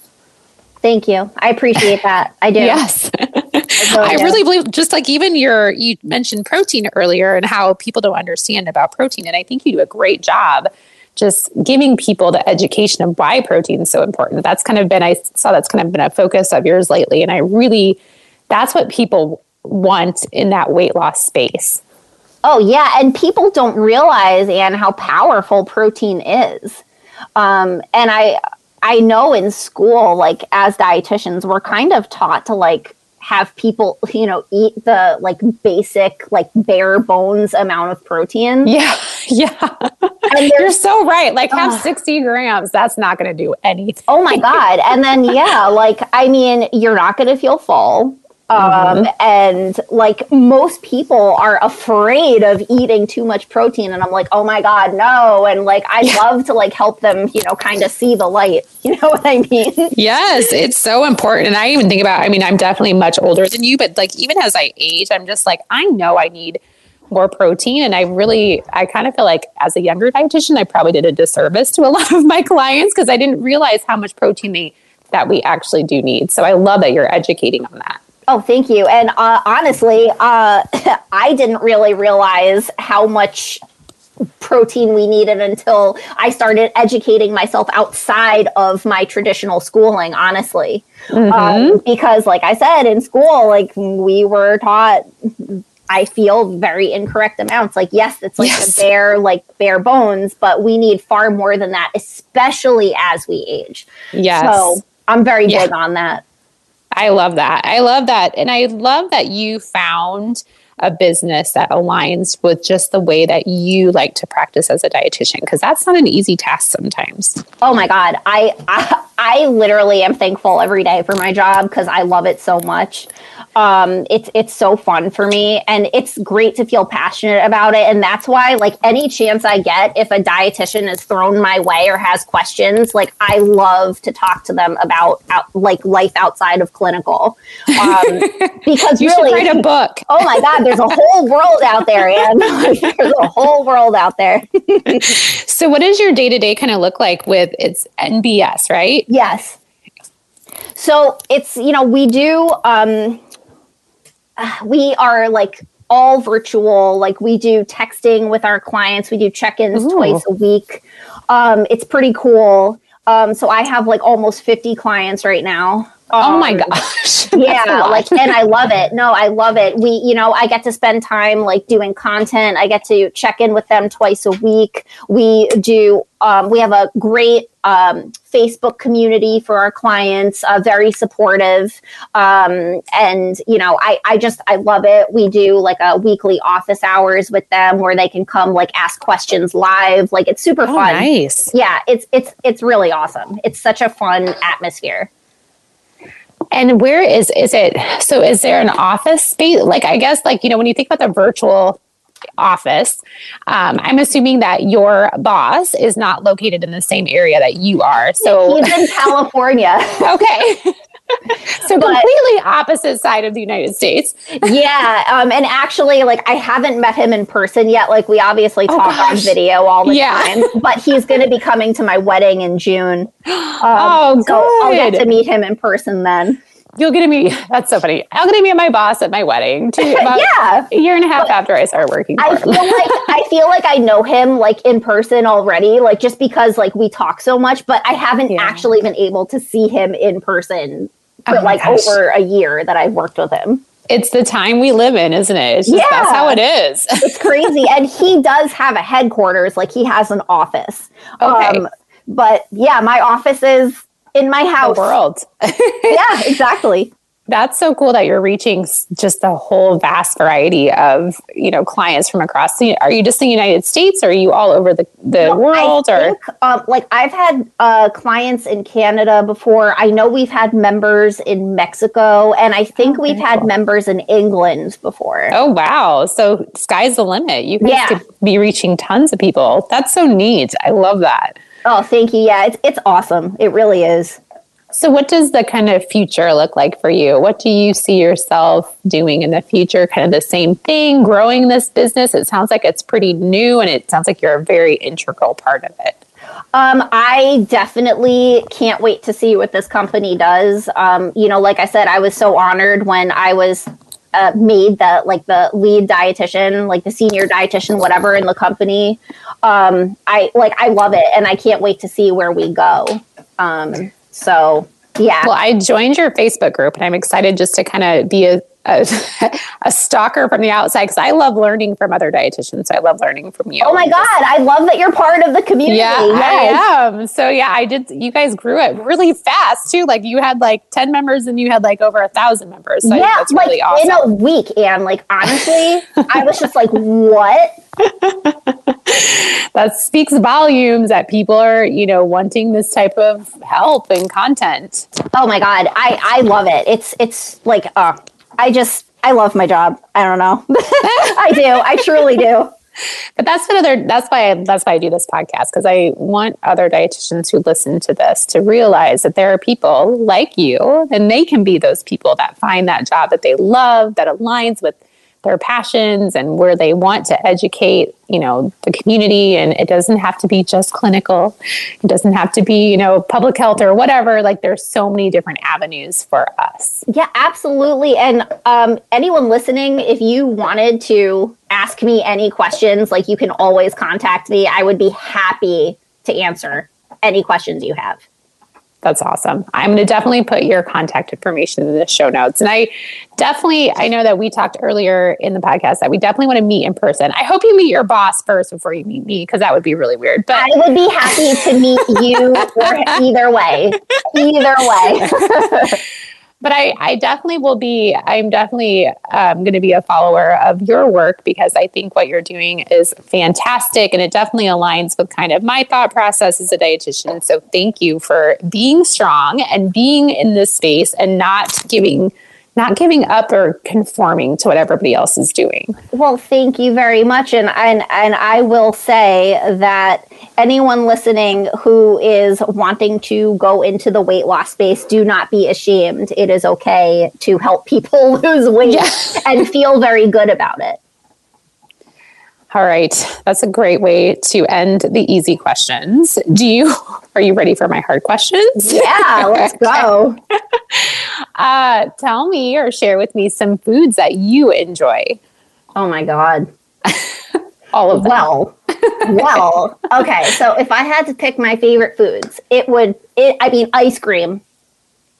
[SPEAKER 2] Thank you. I appreciate that. I do.
[SPEAKER 1] Yes. [laughs] I
[SPEAKER 2] do.
[SPEAKER 1] really believe just like even your you mentioned protein earlier and how people don't understand about protein and I think you do a great job just giving people the education of why protein is so important. That's kind of been I saw that's kind of been a focus of yours lately and I really that's what people want in that weight loss space.
[SPEAKER 2] Oh yeah, and people don't realize and how powerful protein is. Um, and I I know in school, like as dietitians, we're kind of taught to like have people, you know, eat the like basic, like bare bones amount of protein.
[SPEAKER 1] Yeah. [laughs] Yeah.
[SPEAKER 2] And
[SPEAKER 1] You're so right. Like have
[SPEAKER 2] Ugh.
[SPEAKER 1] 60 grams. That's not going to do anything.
[SPEAKER 2] oh my god! And then yeah, [laughs] like I mean, you're not going to feel full. Um, and like most people are afraid of eating too much protein, and I'm like, oh my god, no! And like, I'd love to like help them, you know, kind of see the light. [laughs] You know what I mean?
[SPEAKER 1] Yes, it's so important. And I even think about, I mean, I'm definitely much older than you, but like even as I age, I'm just like, I know I need more protein. And I really, I kind of feel like as a younger dietitian, I probably did a disservice to a [laughs] lot of my clients because I didn't realize how much protein they that we actually do need. So I love that you're educating on that.
[SPEAKER 2] Oh, thank you. And uh, honestly, uh, [coughs] I didn't really realize how much protein we needed until I started educating myself outside of my traditional schooling, honestly. Um, because, like I said, in school, like we were taught. I feel very incorrect amounts. Like, yes, it's like
[SPEAKER 1] Yes.
[SPEAKER 2] bare, like bare bones, but we need far more than that, especially as we age.
[SPEAKER 1] Yes.
[SPEAKER 2] So I'm very
[SPEAKER 1] Yeah.
[SPEAKER 2] big on that.
[SPEAKER 1] I love that. I love that. And I love that you found a business that aligns with just the way that you like to practice as a dietitian because that's not an easy task sometimes.
[SPEAKER 2] Oh my god, I I, [laughs] I literally am thankful every day for my job because I love it so much. Um, it's it's so fun for me, and it's great to feel passionate about it. And that's why, like any chance I get, if a dietitian is thrown my way or has questions, like I love to talk to them about out, like life outside of clinical. Um, [laughs] because
[SPEAKER 1] you
[SPEAKER 2] really,
[SPEAKER 1] should write a book. [laughs]
[SPEAKER 2] Oh my God, there's a whole world out there, and [laughs] there's a whole world out there.
[SPEAKER 1] so, what does your day to day kind of look like with it's NBS, right?
[SPEAKER 2] Yes. So it's you know we do um, we are like all virtual. Like we do texting with our clients. We do check-ins Ooh. twice a week. Um, it's pretty cool. Um, so I have like almost 50 clients right now.
[SPEAKER 1] Um, oh my um, gosh. [laughs]
[SPEAKER 2] yeah, like and I love it. No, I love it. We, you know, I get to spend time like doing content. I get to check in with them twice a week. We do um, we have a great um, Facebook community for our clients, uh, very supportive. Um, and, you know, I, I just, I love it. We do like a weekly office hours with them where they can come like ask questions live. Like it's super oh, fun.
[SPEAKER 1] Nice.
[SPEAKER 2] Yeah. It's, it's, it's really awesome. It's such a fun atmosphere.
[SPEAKER 1] And where is is it? So is there an office space? Like I guess like you know when you think about the virtual office, um, I'm assuming that your boss is not located in the same area that you are. So
[SPEAKER 2] he's in [laughs] California.
[SPEAKER 1] okay. [laughs] so but, completely opposite side of the United States.
[SPEAKER 2] yeah, um, and actually, like I haven't met him in person yet. Like we obviously oh, talk gosh. on video all the yeah. time, but he's going to be coming to my wedding in June. [gasps]
[SPEAKER 1] Um, oh, good. So
[SPEAKER 2] I'll get to meet him in person then.
[SPEAKER 1] You'll get to meet. That's so funny. I'll get to meet my boss at my wedding. Too, [laughs]
[SPEAKER 2] yeah,
[SPEAKER 1] a year and a half but after I start working.
[SPEAKER 2] I feel like [laughs] I feel like I know him like in person already, like just because like we talk so much. But I haven't yeah. actually been able to see him in person for oh like gosh. over a year that I've worked with him.
[SPEAKER 1] It's the time we live in, isn't it? It's just, yeah. that's how it is.
[SPEAKER 2] it's [laughs] crazy. And he does have a headquarters, like he has an office. Okay. Um, but yeah, my office is in my house.
[SPEAKER 1] The world. [laughs]
[SPEAKER 2] yeah, exactly.
[SPEAKER 1] That's so cool that you're reaching just a whole vast variety of you know clients from across the. Are you just in the United States, or are you all over the the no, world?
[SPEAKER 2] I think, or um, like I've had uh, clients in Canada before. I know we've had members in Mexico, and I think oh, we've had members in England before.
[SPEAKER 1] Oh wow! So sky's the limit. You guys yeah. could be reaching tons of people. That's so neat. I love that.
[SPEAKER 2] Oh, thank you. Yeah, it's it's awesome. It really is.
[SPEAKER 1] So, what does the kind of future look like for you? What do you see yourself doing in the future? Kind of the same thing, growing this business? It sounds like it's pretty new and it sounds like you're a very integral part of it.
[SPEAKER 2] Um, I definitely can't wait to see what this company does. Um, you know, like I said, I was so honored when I was uh, made the like the lead dietitian, like the senior dietitian, whatever in the company. Um, I like I love it, and I can't wait to see where we go. Um, so yeah.
[SPEAKER 1] Well, I joined your Facebook group, and I'm excited just to kind of be a a, [laughs] a stalker from the outside because I love learning from other dietitians. So I love learning from you.
[SPEAKER 2] Oh my god, I love that you're part of the community.
[SPEAKER 1] Yeah, yes. I am. So yeah, I did. You guys grew it really fast too. Like you had like ten members, and you had like over a thousand members. So yeah, that's really
[SPEAKER 2] like
[SPEAKER 1] awesome.
[SPEAKER 2] in a week. And like honestly, I was just like, what? [laughs]
[SPEAKER 1] that speaks volumes that people are, you know, wanting this type of help and content.
[SPEAKER 2] Oh my god, I I love it. It's it's like uh I just I love my job. I don't know. [laughs] I do. I truly do.
[SPEAKER 1] But that's another that's why I, that's why I do this podcast because I want other dietitians who listen to this to realize that there are people like you and they can be those people that find that job that they love that aligns with their passions and where they want to educate you know the community. And it doesn't have to be just clinical. It doesn't have to be you know public health or whatever. Like there's so many different avenues for us.
[SPEAKER 2] Yeah absolutely. And um, anyone listening if you wanted to ask me any questions like you can always contact me. I would be happy to answer any questions you have
[SPEAKER 1] that's awesome. I'm going to definitely put your contact information in the show notes. And I definitely, I know that we talked earlier in the podcast that we definitely want to meet in person. I hope you meet your boss first before you meet me because that would be really weird.
[SPEAKER 2] But I would be happy to meet you [laughs] either way. Either way. [laughs]
[SPEAKER 1] but I, I definitely will be i'm definitely um, going to be a follower of your work because i think what you're doing is fantastic and it definitely aligns with kind of my thought process as a dietitian. So thank you for being strong and being in this space and not giving not giving up or conforming to what everybody else is doing.
[SPEAKER 2] Well, thank you very much. And, and, and I will say that anyone listening who is wanting to go into the weight loss space, do not be ashamed. It is okay to help people [laughs] lose weight yeah. and feel very good about it.
[SPEAKER 1] All right. That's a great way to end the easy questions. Do you [laughs] are you ready for my hard questions?
[SPEAKER 2] Yeah, [laughs] let's go.
[SPEAKER 1] uh, tell me or share with me some foods that you enjoy.
[SPEAKER 2] Oh my god. [laughs]
[SPEAKER 1] All of them.
[SPEAKER 2] Well, well, okay. So if I had to pick my favorite foods, it would it I mean ice cream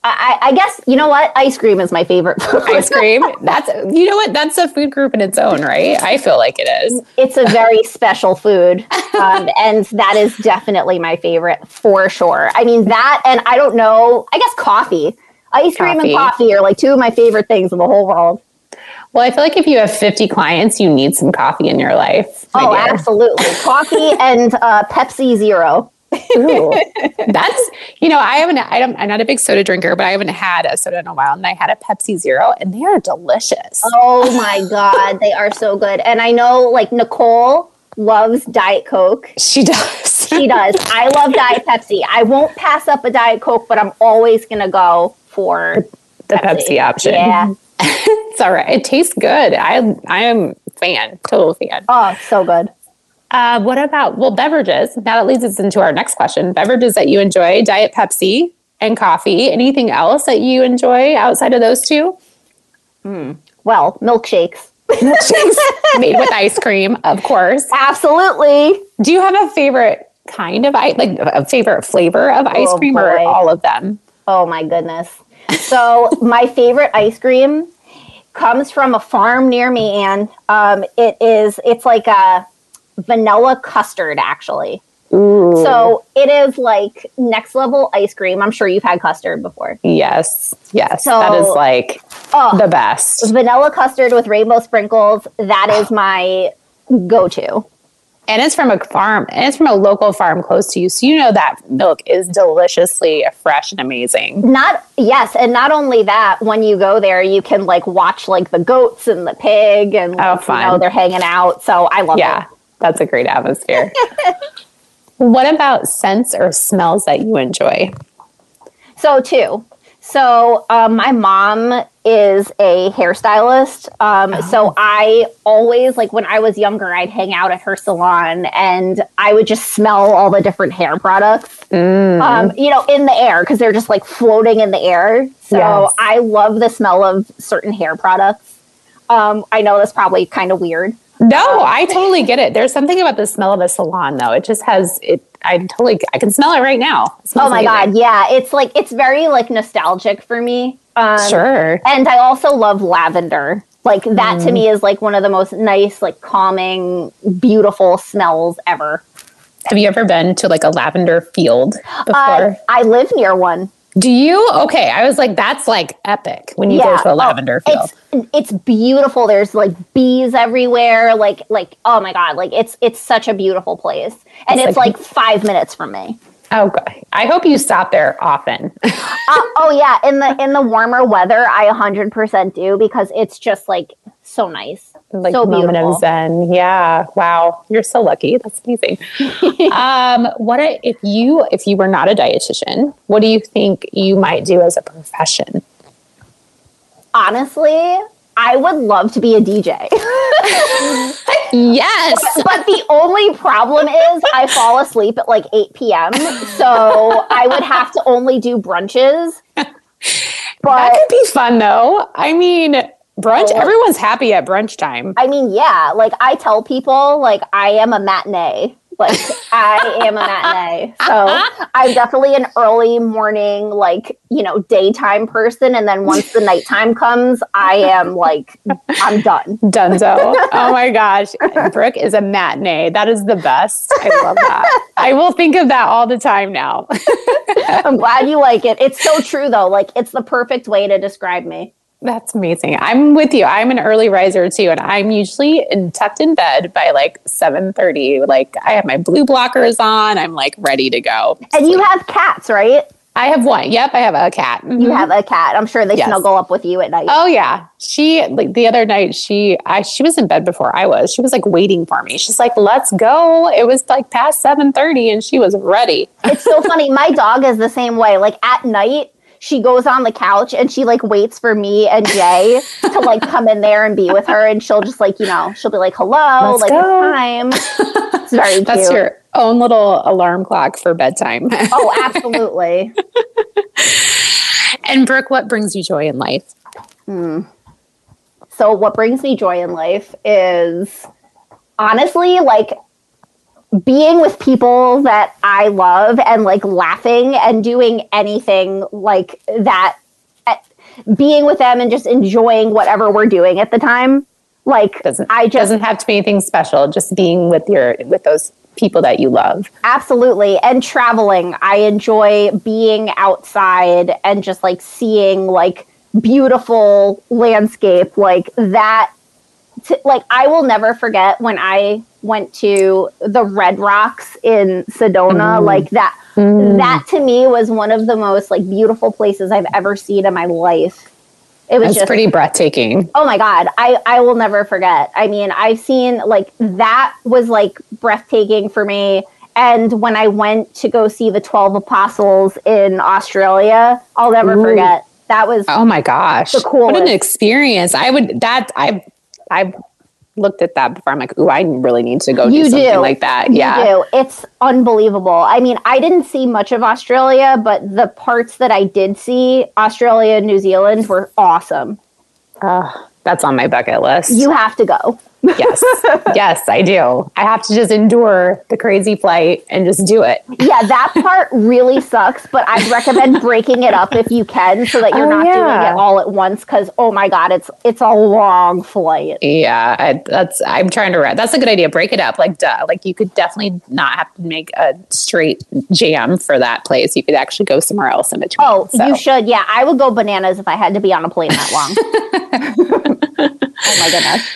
[SPEAKER 2] I, I, guess you know what ice cream is my favorite [laughs] food.
[SPEAKER 1] ice cream that's you know what that's a food group in its own right i feel like it is
[SPEAKER 2] it's a very [laughs] special food um, [laughs] and that is definitely my favorite for sure i mean that and i don't know i guess coffee ice cream coffee. and coffee are like two of my favorite things in the whole world
[SPEAKER 1] well, I feel like if you have 50 clients, you need some coffee in your life.
[SPEAKER 2] Oh, dear. absolutely. coffee and uh, Pepsi Zero. [laughs]
[SPEAKER 1] That's you know I haven't I don't, I'm not a big soda drinker, but I haven't had a soda in a while, and I had a Pepsi Zero, and they are delicious.
[SPEAKER 2] Oh my god, they are so good! And I know like Nicole loves Diet Coke.
[SPEAKER 1] She does.
[SPEAKER 2] she does. I love Diet Pepsi. I won't pass up a Diet Coke, but I'm always gonna go for
[SPEAKER 1] the Pepsi, Pepsi option.
[SPEAKER 2] Yeah, [laughs]
[SPEAKER 1] it's all right. It tastes good. I I am fan, total fan.
[SPEAKER 2] Oh, so good.
[SPEAKER 1] Uh, what about, well, beverages? Now that leads us into our next question. Beverages that you enjoy, Diet Pepsi and coffee. Anything else that you enjoy outside of those two?
[SPEAKER 2] Mm. Well, milkshakes.
[SPEAKER 1] Milkshakes [laughs] made with ice cream, of course.
[SPEAKER 2] Absolutely.
[SPEAKER 1] Do you have a favorite kind of ice, like a favorite flavor of ice oh, cream boy. or all of them?
[SPEAKER 2] Oh my goodness. So my favorite ice cream comes from a farm near me, and um, it is, it's like a, vanilla custard, actually.
[SPEAKER 1] Ooh.
[SPEAKER 2] So it is like next level ice cream. I'm sure you've had custard before.
[SPEAKER 1] Yes. Yes. So, that is like oh, the best.
[SPEAKER 2] Vanilla custard with rainbow sprinkles. That is ah. my go to.
[SPEAKER 1] And it's from a farm, and it's from a local farm close to you. So you know that milk is deliciously fresh and amazing.
[SPEAKER 2] Not, yes. And not only that, when you go there, you can like watch like the goats and the pig and oh, fun. you know, they're hanging out. So I love yeah. it.
[SPEAKER 1] That's a great atmosphere. what about scents or smells that you enjoy?
[SPEAKER 2] So, two. So, um, my mom is a hairstylist. Um, oh. So, I always, like when I was younger, I'd hang out at her salon and I would just smell all the different hair products,
[SPEAKER 1] mm.
[SPEAKER 2] um, you know, in the air because they're just like floating in the air. So, yes. I love the smell of certain hair products. Um, I know that's probably kind of weird.
[SPEAKER 1] No, I totally get it. There's something about the smell of a salon though. It just has it I totally I can smell it right now. It
[SPEAKER 2] oh my amazing. god, yeah. It's like it's very like nostalgic for me.
[SPEAKER 1] Um, sure.
[SPEAKER 2] And I also love lavender. Like that mm. to me is like one of the most nice, like calming, beautiful smells ever.
[SPEAKER 1] Have you ever been to like a lavender field before? Uh,
[SPEAKER 2] I live near one.
[SPEAKER 1] Do you? Okay. I was like, that's like epic when you yeah. go to a lavender oh, field.
[SPEAKER 2] It's, it's beautiful. There's like bees everywhere. Like, like, oh my God. Like it's, it's such a beautiful place. And it's, it's like, like, five minutes from me.
[SPEAKER 1] Oh, God. I hope you stop there often. [laughs] uh,
[SPEAKER 2] oh yeah. In the, in the warmer weather, I a hundred percent do because it's just like so nice
[SPEAKER 1] like
[SPEAKER 2] so
[SPEAKER 1] moment beautiful. of zen. Yeah. Wow. You're so lucky. That's amazing. [laughs] um, what if you if you were not a dietitian, what do you think you might do as a profession?
[SPEAKER 2] Honestly, I would love to be a DJ. [laughs]
[SPEAKER 1] yes.
[SPEAKER 2] But, but, the only problem is I fall asleep at like 8 p.m. So I would have to only do brunches.
[SPEAKER 1] But [laughs] that could be fun though. I mean, brunch? Oh, everyone's happy at brunch time.
[SPEAKER 2] I mean yeah like i tell people like i am a matinee. Like i am a matinee. So [laughs] i'm definitely an early morning like you know daytime person and then once the nighttime comes i am like i'm done.
[SPEAKER 1] Dunzo. [laughs] Oh my gosh. Brooke is a matinee. That is the best. I love that. [laughs] I will think of that all the time now.
[SPEAKER 2] I'm glad you like it. It's so true though. Like it's the perfect way to describe me
[SPEAKER 1] that's amazing. I'm with you. I'm an early riser too, and I'm usually in, tucked in bed by like 7:30. Like I have my blue blockers on. I'm like ready to go.
[SPEAKER 2] And you have cats, right?
[SPEAKER 1] I have one. Yep, I have a cat.
[SPEAKER 2] Mm-hmm. You have a cat. I'm sure they yes. snuggle up with you at night.
[SPEAKER 1] Oh yeah. She like the other night she I she was in bed before I was. She was like waiting for me. She's like, "Let's go." It was like past 7:30 and she was ready.
[SPEAKER 2] it's so [laughs] funny. My dog is the same way. Like at night, she goes on the couch and she like waits for me and Jay to like come in there and be with her and she'll just like, you know, she'll be like, "Hello, Let's like time." It's very [laughs]
[SPEAKER 1] That's your own little alarm clock for bedtime.
[SPEAKER 2] oh, [laughs] absolutely.
[SPEAKER 1] and Brooke, what brings you joy in life?
[SPEAKER 2] Hmm. So, what brings me joy in life is honestly like being with people that I love and like laughing and doing anything like that, eh, being with them and just enjoying whatever we're doing at the time. Like
[SPEAKER 1] doesn't I just doesn't have to be anything special. Just being with your with those people that you love.
[SPEAKER 2] Absolutely. And traveling. I enjoy being outside and just like seeing like beautiful landscape like that. To, like I will never forget when I went to the Red Rocks in Sedona. Mm. Like that. Mm. That to me was one of the most like beautiful places I've ever seen in my life.
[SPEAKER 1] It was just pretty breathtaking.
[SPEAKER 2] Oh my god, I I will never forget. I mean, I've seen like that was like breathtaking for me. And when I went to go see the Twelve Apostles in Australia, I'll never Ooh. forget. That was
[SPEAKER 1] oh my gosh, the coolest. what an experience! I would that I I looked at that before. I'm like, ooh, I really need to go you do something do. like that.
[SPEAKER 2] You
[SPEAKER 1] yeah.
[SPEAKER 2] Do. It's unbelievable. I mean, I didn't see much of Australia, but the parts that I did see, Australia and New Zealand, were awesome.
[SPEAKER 1] Uh, that's on my bucket list.
[SPEAKER 2] You have to go
[SPEAKER 1] yes. [laughs] Yes, I do. I have to just endure the crazy flight and just do it.
[SPEAKER 2] Yeah, that part really sucks, but I'd recommend breaking it up if you can so that you're oh, not yeah. doing it all at once cuz oh my god, it's it's a long flight.
[SPEAKER 1] Yeah, I, that's I'm trying to that's a good idea. Break it up like duh. Like you could definitely not have to make a straight jam for that place. You could actually go somewhere else in between.
[SPEAKER 2] Oh, so. you should. Yeah, I would go bananas if I had to be on a plane that long. [laughs] oh my goodness.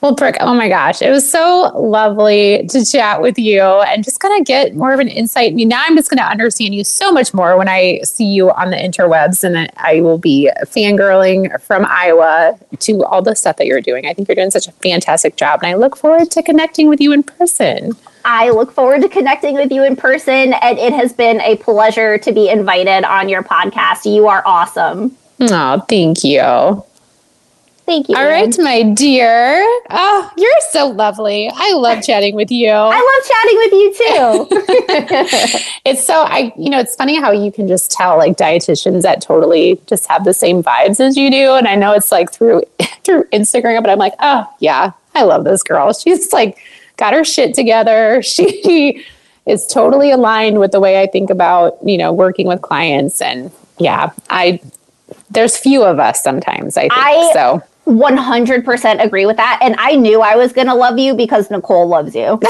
[SPEAKER 1] Well, Brooke, oh my gosh, it was so lovely to chat with you and just kind of get more of an insight. I mean, now I'm just going to understand you so much more when I see you on the interwebs, and I will be fangirling from Iowa to all the stuff that you're doing. I think you're doing such a fantastic job, and I look forward to connecting with you in person.
[SPEAKER 2] I look forward to connecting with you in person, and it has been a pleasure to be invited on your podcast. You are awesome.
[SPEAKER 1] Oh, thank you.
[SPEAKER 2] Thank you.
[SPEAKER 1] All right, my dear. Oh, you're so lovely. I love chatting with you. [laughs]
[SPEAKER 2] I love chatting with you
[SPEAKER 1] too. [laughs] [laughs] it's so I you know, it's funny how you can just tell like dietitians that totally just have the same vibes as you do. And I know it's like through through Instagram, but I'm like, oh yeah, I love this girl. She's like got her shit together. She is totally aligned with the way I think about, you know, working with clients. And yeah, I there's few of us sometimes, I think. I, so
[SPEAKER 2] 100% agree with that. And I knew I was going to love you because Nicole loves you. [laughs]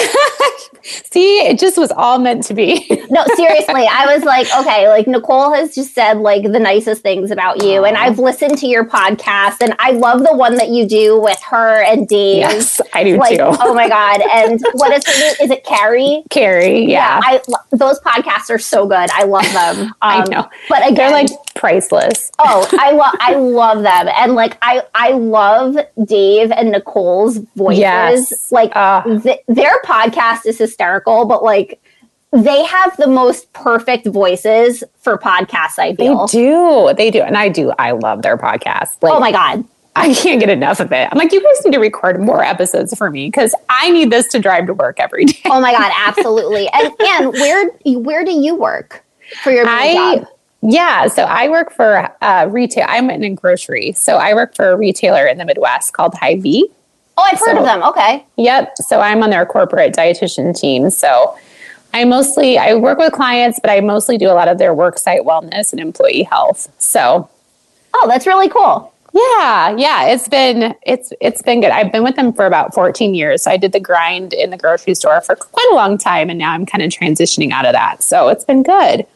[SPEAKER 1] See, it just was all meant to be. [laughs]
[SPEAKER 2] no, seriously. I was like, okay, like Nicole has just said like the nicest things about you. And I've listened to your podcast and I love the one that you do with her and Dave.
[SPEAKER 1] Yes, I do
[SPEAKER 2] like,
[SPEAKER 1] too.
[SPEAKER 2] oh my God. And [laughs] what is her name? Is it Carrie?
[SPEAKER 1] Carrie, yeah. yeah
[SPEAKER 2] I, those podcasts are so good. I love them. Um,
[SPEAKER 1] I know.
[SPEAKER 2] But again,
[SPEAKER 1] they're like priceless.
[SPEAKER 2] oh, I love I love them. And like I I love Dave and Nicole's voices. Yes. Like uh, th- their podcast is hysterical, but like they have the most perfect voices for podcasts. I feel
[SPEAKER 1] they do, they do, and I do. I love their podcast.
[SPEAKER 2] Like, oh my god,
[SPEAKER 1] I can't get enough of it. I'm like, you guys need to record more episodes for me because I need this to drive to work every day.
[SPEAKER 2] oh my god, [laughs] absolutely. and and where where do you work for your I, job?
[SPEAKER 1] Yeah, so I work for uh, retail. I'm in grocery, so I work for a retailer in the Midwest called Hy-Vee.
[SPEAKER 2] Oh, I've heard of them. Okay.
[SPEAKER 1] Yep. So I'm on their corporate dietitian team. So I mostly I work with clients, but I mostly do a lot of their work site wellness and employee health. So
[SPEAKER 2] Oh, that's really cool.
[SPEAKER 1] Yeah, yeah, it's been it's it's been good. I've been with them for about 14 years. So I did the grind in the grocery store for quite a long time and now I'm kind of transitioning out of that. So it's been good.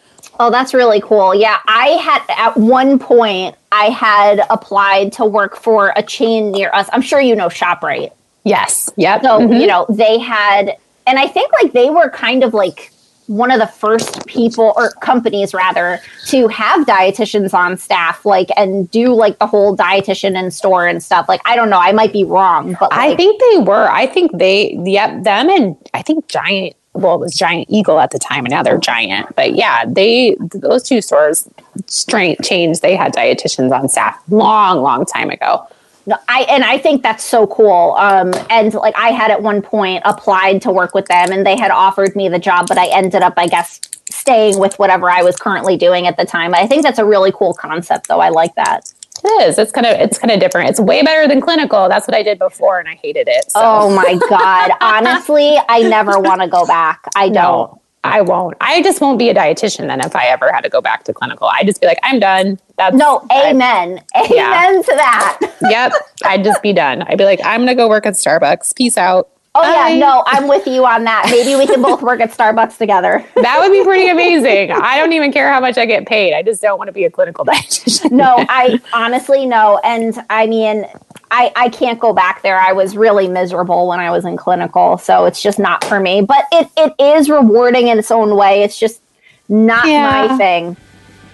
[SPEAKER 2] Oh, that's really cool. Yeah, I had at one point I had applied to work for a chain near us. I'm sure you know ShopRite.
[SPEAKER 1] Yes. Yep.
[SPEAKER 2] So, mm-hmm. you know, they had and I think like they were kind of like one of the first people or companies rather to have dietitians on staff like and do like the whole dietitian in store and stuff like i don't know i might be wrong but like,
[SPEAKER 1] I think they were. I think they, yep, them and I think Giant, well, it was Giant Eagle at the time, and now they're Giant. But yeah, they, those two stores, straight chains, they had dietitians on staff long, long time ago.
[SPEAKER 2] No, I and I think that's so cool. Um, and like I had at one point applied to work with them, and they had offered me the job, but I ended up, I guess, staying with whatever I was currently doing at the time. I think that's a really cool concept, though. I like that.
[SPEAKER 1] It is. It's kind of, it's kind of different. It's way better than clinical. That's what I did before, and I hated it. So.
[SPEAKER 2] Oh my god! [laughs] Honestly, I never want to go back. I don't.
[SPEAKER 1] No, I won't. I just won't be a dietitian then if I ever had to go back to clinical. I just be like, I'm done. That's
[SPEAKER 2] No,
[SPEAKER 1] I-
[SPEAKER 2] amen. Amen
[SPEAKER 1] Yeah.
[SPEAKER 2] to that.
[SPEAKER 1] yep. I'd just be done. I'd be like, I'm gonna go work at Starbucks. Peace out.
[SPEAKER 2] Oh
[SPEAKER 1] Bye.
[SPEAKER 2] yeah, no, I'm with you on that. Maybe we can both work at Starbucks together. [laughs]
[SPEAKER 1] That would be pretty amazing. I don't even care how much I get paid. I just don't want to be a clinical [laughs] dietitian.
[SPEAKER 2] No, I honestly no. And I mean, I, I can't go back there. I was really miserable when I was in clinical, so it's just not for me. But it, it is rewarding in its own way. It's just not
[SPEAKER 1] Yeah.
[SPEAKER 2] my thing.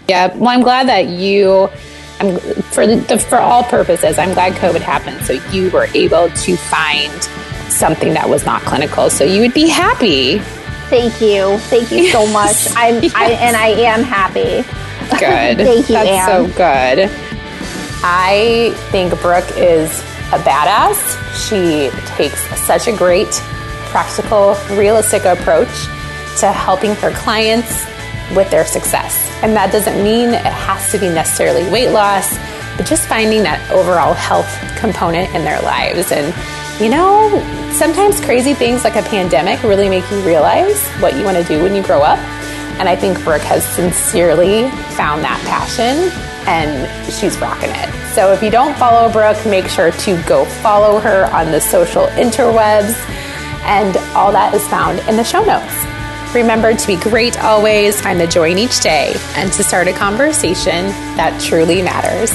[SPEAKER 1] Yeah. Well, I'm glad that you. I'm for the for all purposes. I'm glad COVID happened, so you were able to find something that was not clinical, so you would be happy.
[SPEAKER 2] Thank you. Thank you so much. [laughs] I'm I and I am happy.
[SPEAKER 1] Good. [laughs]
[SPEAKER 2] Thank you,
[SPEAKER 1] That's
[SPEAKER 2] Anne.
[SPEAKER 1] so good. I think Brooke is a badass. She takes such a great, practical, realistic approach to helping her clients with their success. And that doesn't mean it has to be necessarily weight loss, but just finding that overall health component in their lives. And, you know, sometimes crazy things like a pandemic really make you realize what you want to do when you grow up. And I think Brooke has sincerely found that passion and she's rocking it. So if you don't follow Brooke, make sure to go follow her on the social interwebs. And all that is found in the show notes. Remember to be great always, find the joy in each day, and to start a conversation that truly matters.